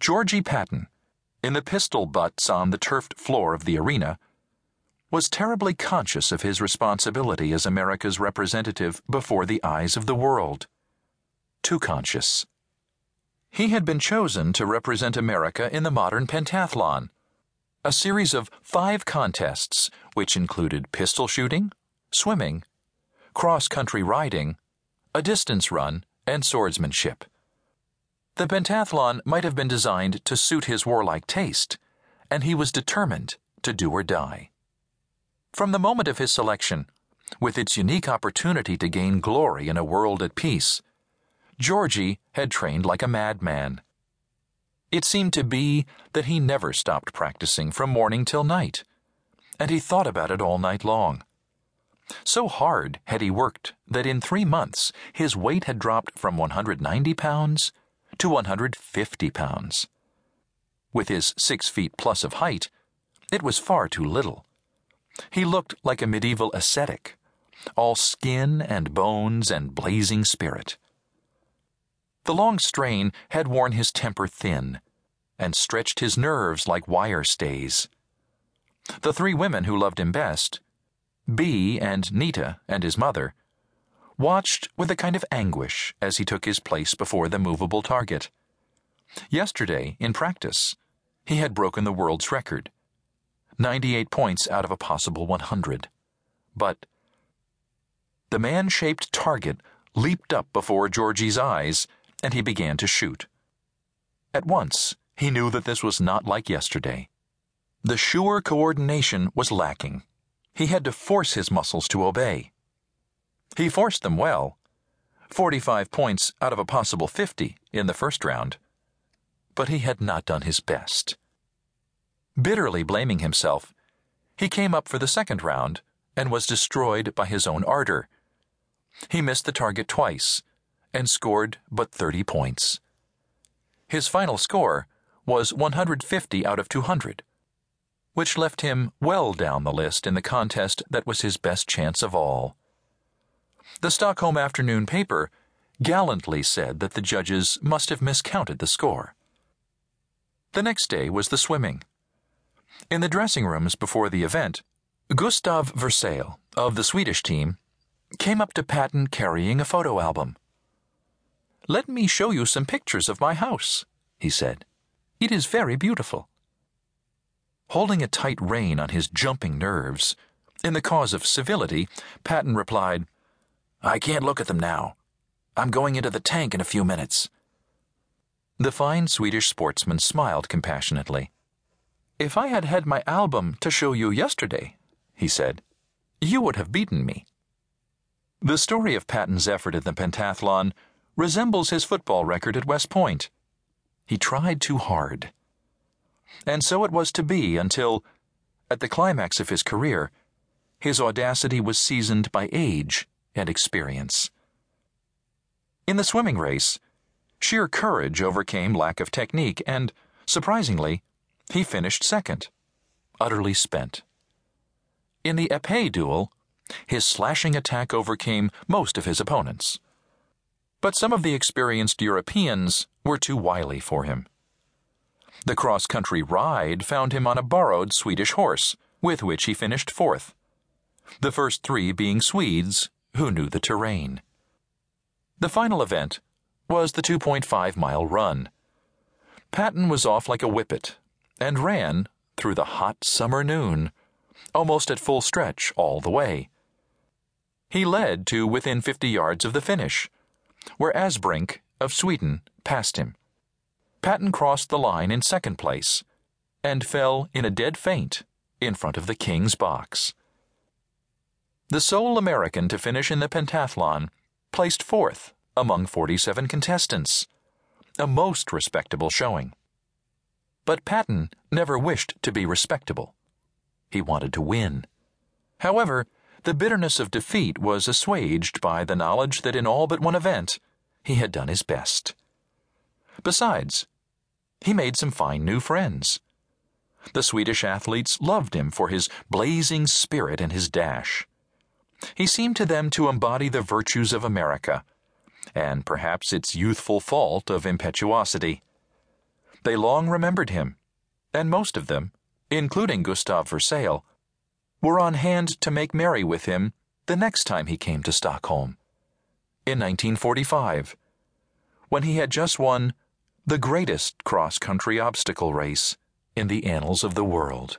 Georgie Patton, in the pistol butts on the turfed floor of the arena, was terribly conscious of his responsibility as America's representative before the eyes of the world. Too conscious. He had been chosen to represent America in the modern pentathlon, a series of five contests which included pistol shooting, swimming, cross country riding, a distance run, and swordsmanship. The pentathlon might have been designed to suit his warlike taste, and he was determined to do or die. From the moment of his selection, with its unique opportunity to gain glory in a world at peace, Georgie had trained like a madman. It seemed to be that he never stopped practicing from morning till night, and he thought about it all night long. So hard had he worked that in three months his weight had dropped from 190 pounds to 150 pounds. With his six feet plus of height, it was far too little. He looked like a medieval ascetic, all skin and bones and blazing spirit. The long strain had worn his temper thin and stretched his nerves like wire stays. The three women who loved him best, Bee and Nita and his mother, watched with a kind of anguish as he took his place before the movable target. Yesterday, in practice, he had broken the world's record 98 points out of a possible 100. But the man shaped target leaped up before Georgie's eyes, and he began to shoot. At once, he knew that this was not like yesterday. The sure coordination was lacking. He had to force his muscles to obey. He forced them well 45 points out of a possible 50 in the first round. But he had not done his best. Bitterly blaming himself, he came up for the second round and was destroyed by his own ardor. He missed the target twice and scored but 30 points. His final score was 150 out of 200, which left him well down the list in the contest that was his best chance of all. The Stockholm afternoon paper gallantly said that the judges must have miscounted the score. The next day was the swimming. In the dressing rooms before the event, Gustav Versailles, of the Swedish team, came up to Patton carrying a photo album. Let me show you some pictures of my house, he said. It is very beautiful. Holding a tight rein on his jumping nerves, in the cause of civility, Patton replied, I can't look at them now. I'm going into the tank in a few minutes. The fine Swedish sportsman smiled compassionately. If I had had my album to show you yesterday, he said, you would have beaten me. The story of Patton's effort in the pentathlon resembles his football record at West Point. He tried too hard. And so it was to be until, at the climax of his career, his audacity was seasoned by age and experience. In the swimming race, sheer courage overcame lack of technique, and, surprisingly, he finished second, utterly spent. In the epee duel, his slashing attack overcame most of his opponents. But some of the experienced Europeans were too wily for him. The cross country ride found him on a borrowed Swedish horse, with which he finished fourth. The first three being Swedes who knew the terrain. The final event was the 2.5 mile run. Patton was off like a whippet and ran through the hot summer noon, almost at full stretch all the way. He led to within 50 yards of the finish, where Asbrink of Sweden passed him. Patton crossed the line in second place and fell in a dead faint in front of the King's box. The sole American to finish in the pentathlon placed fourth among 47 contestants, a most respectable showing. But Patton never wished to be respectable. He wanted to win. However, the bitterness of defeat was assuaged by the knowledge that in all but one event he had done his best. Besides, he made some fine new friends. The Swedish athletes loved him for his blazing spirit and his dash. He seemed to them to embody the virtues of America, and perhaps its youthful fault of impetuosity. They long remembered him, and most of them, including Gustav Versailles, were on hand to make merry with him the next time he came to Stockholm, in 1945, when he had just won the greatest cross country obstacle race in the annals of the world.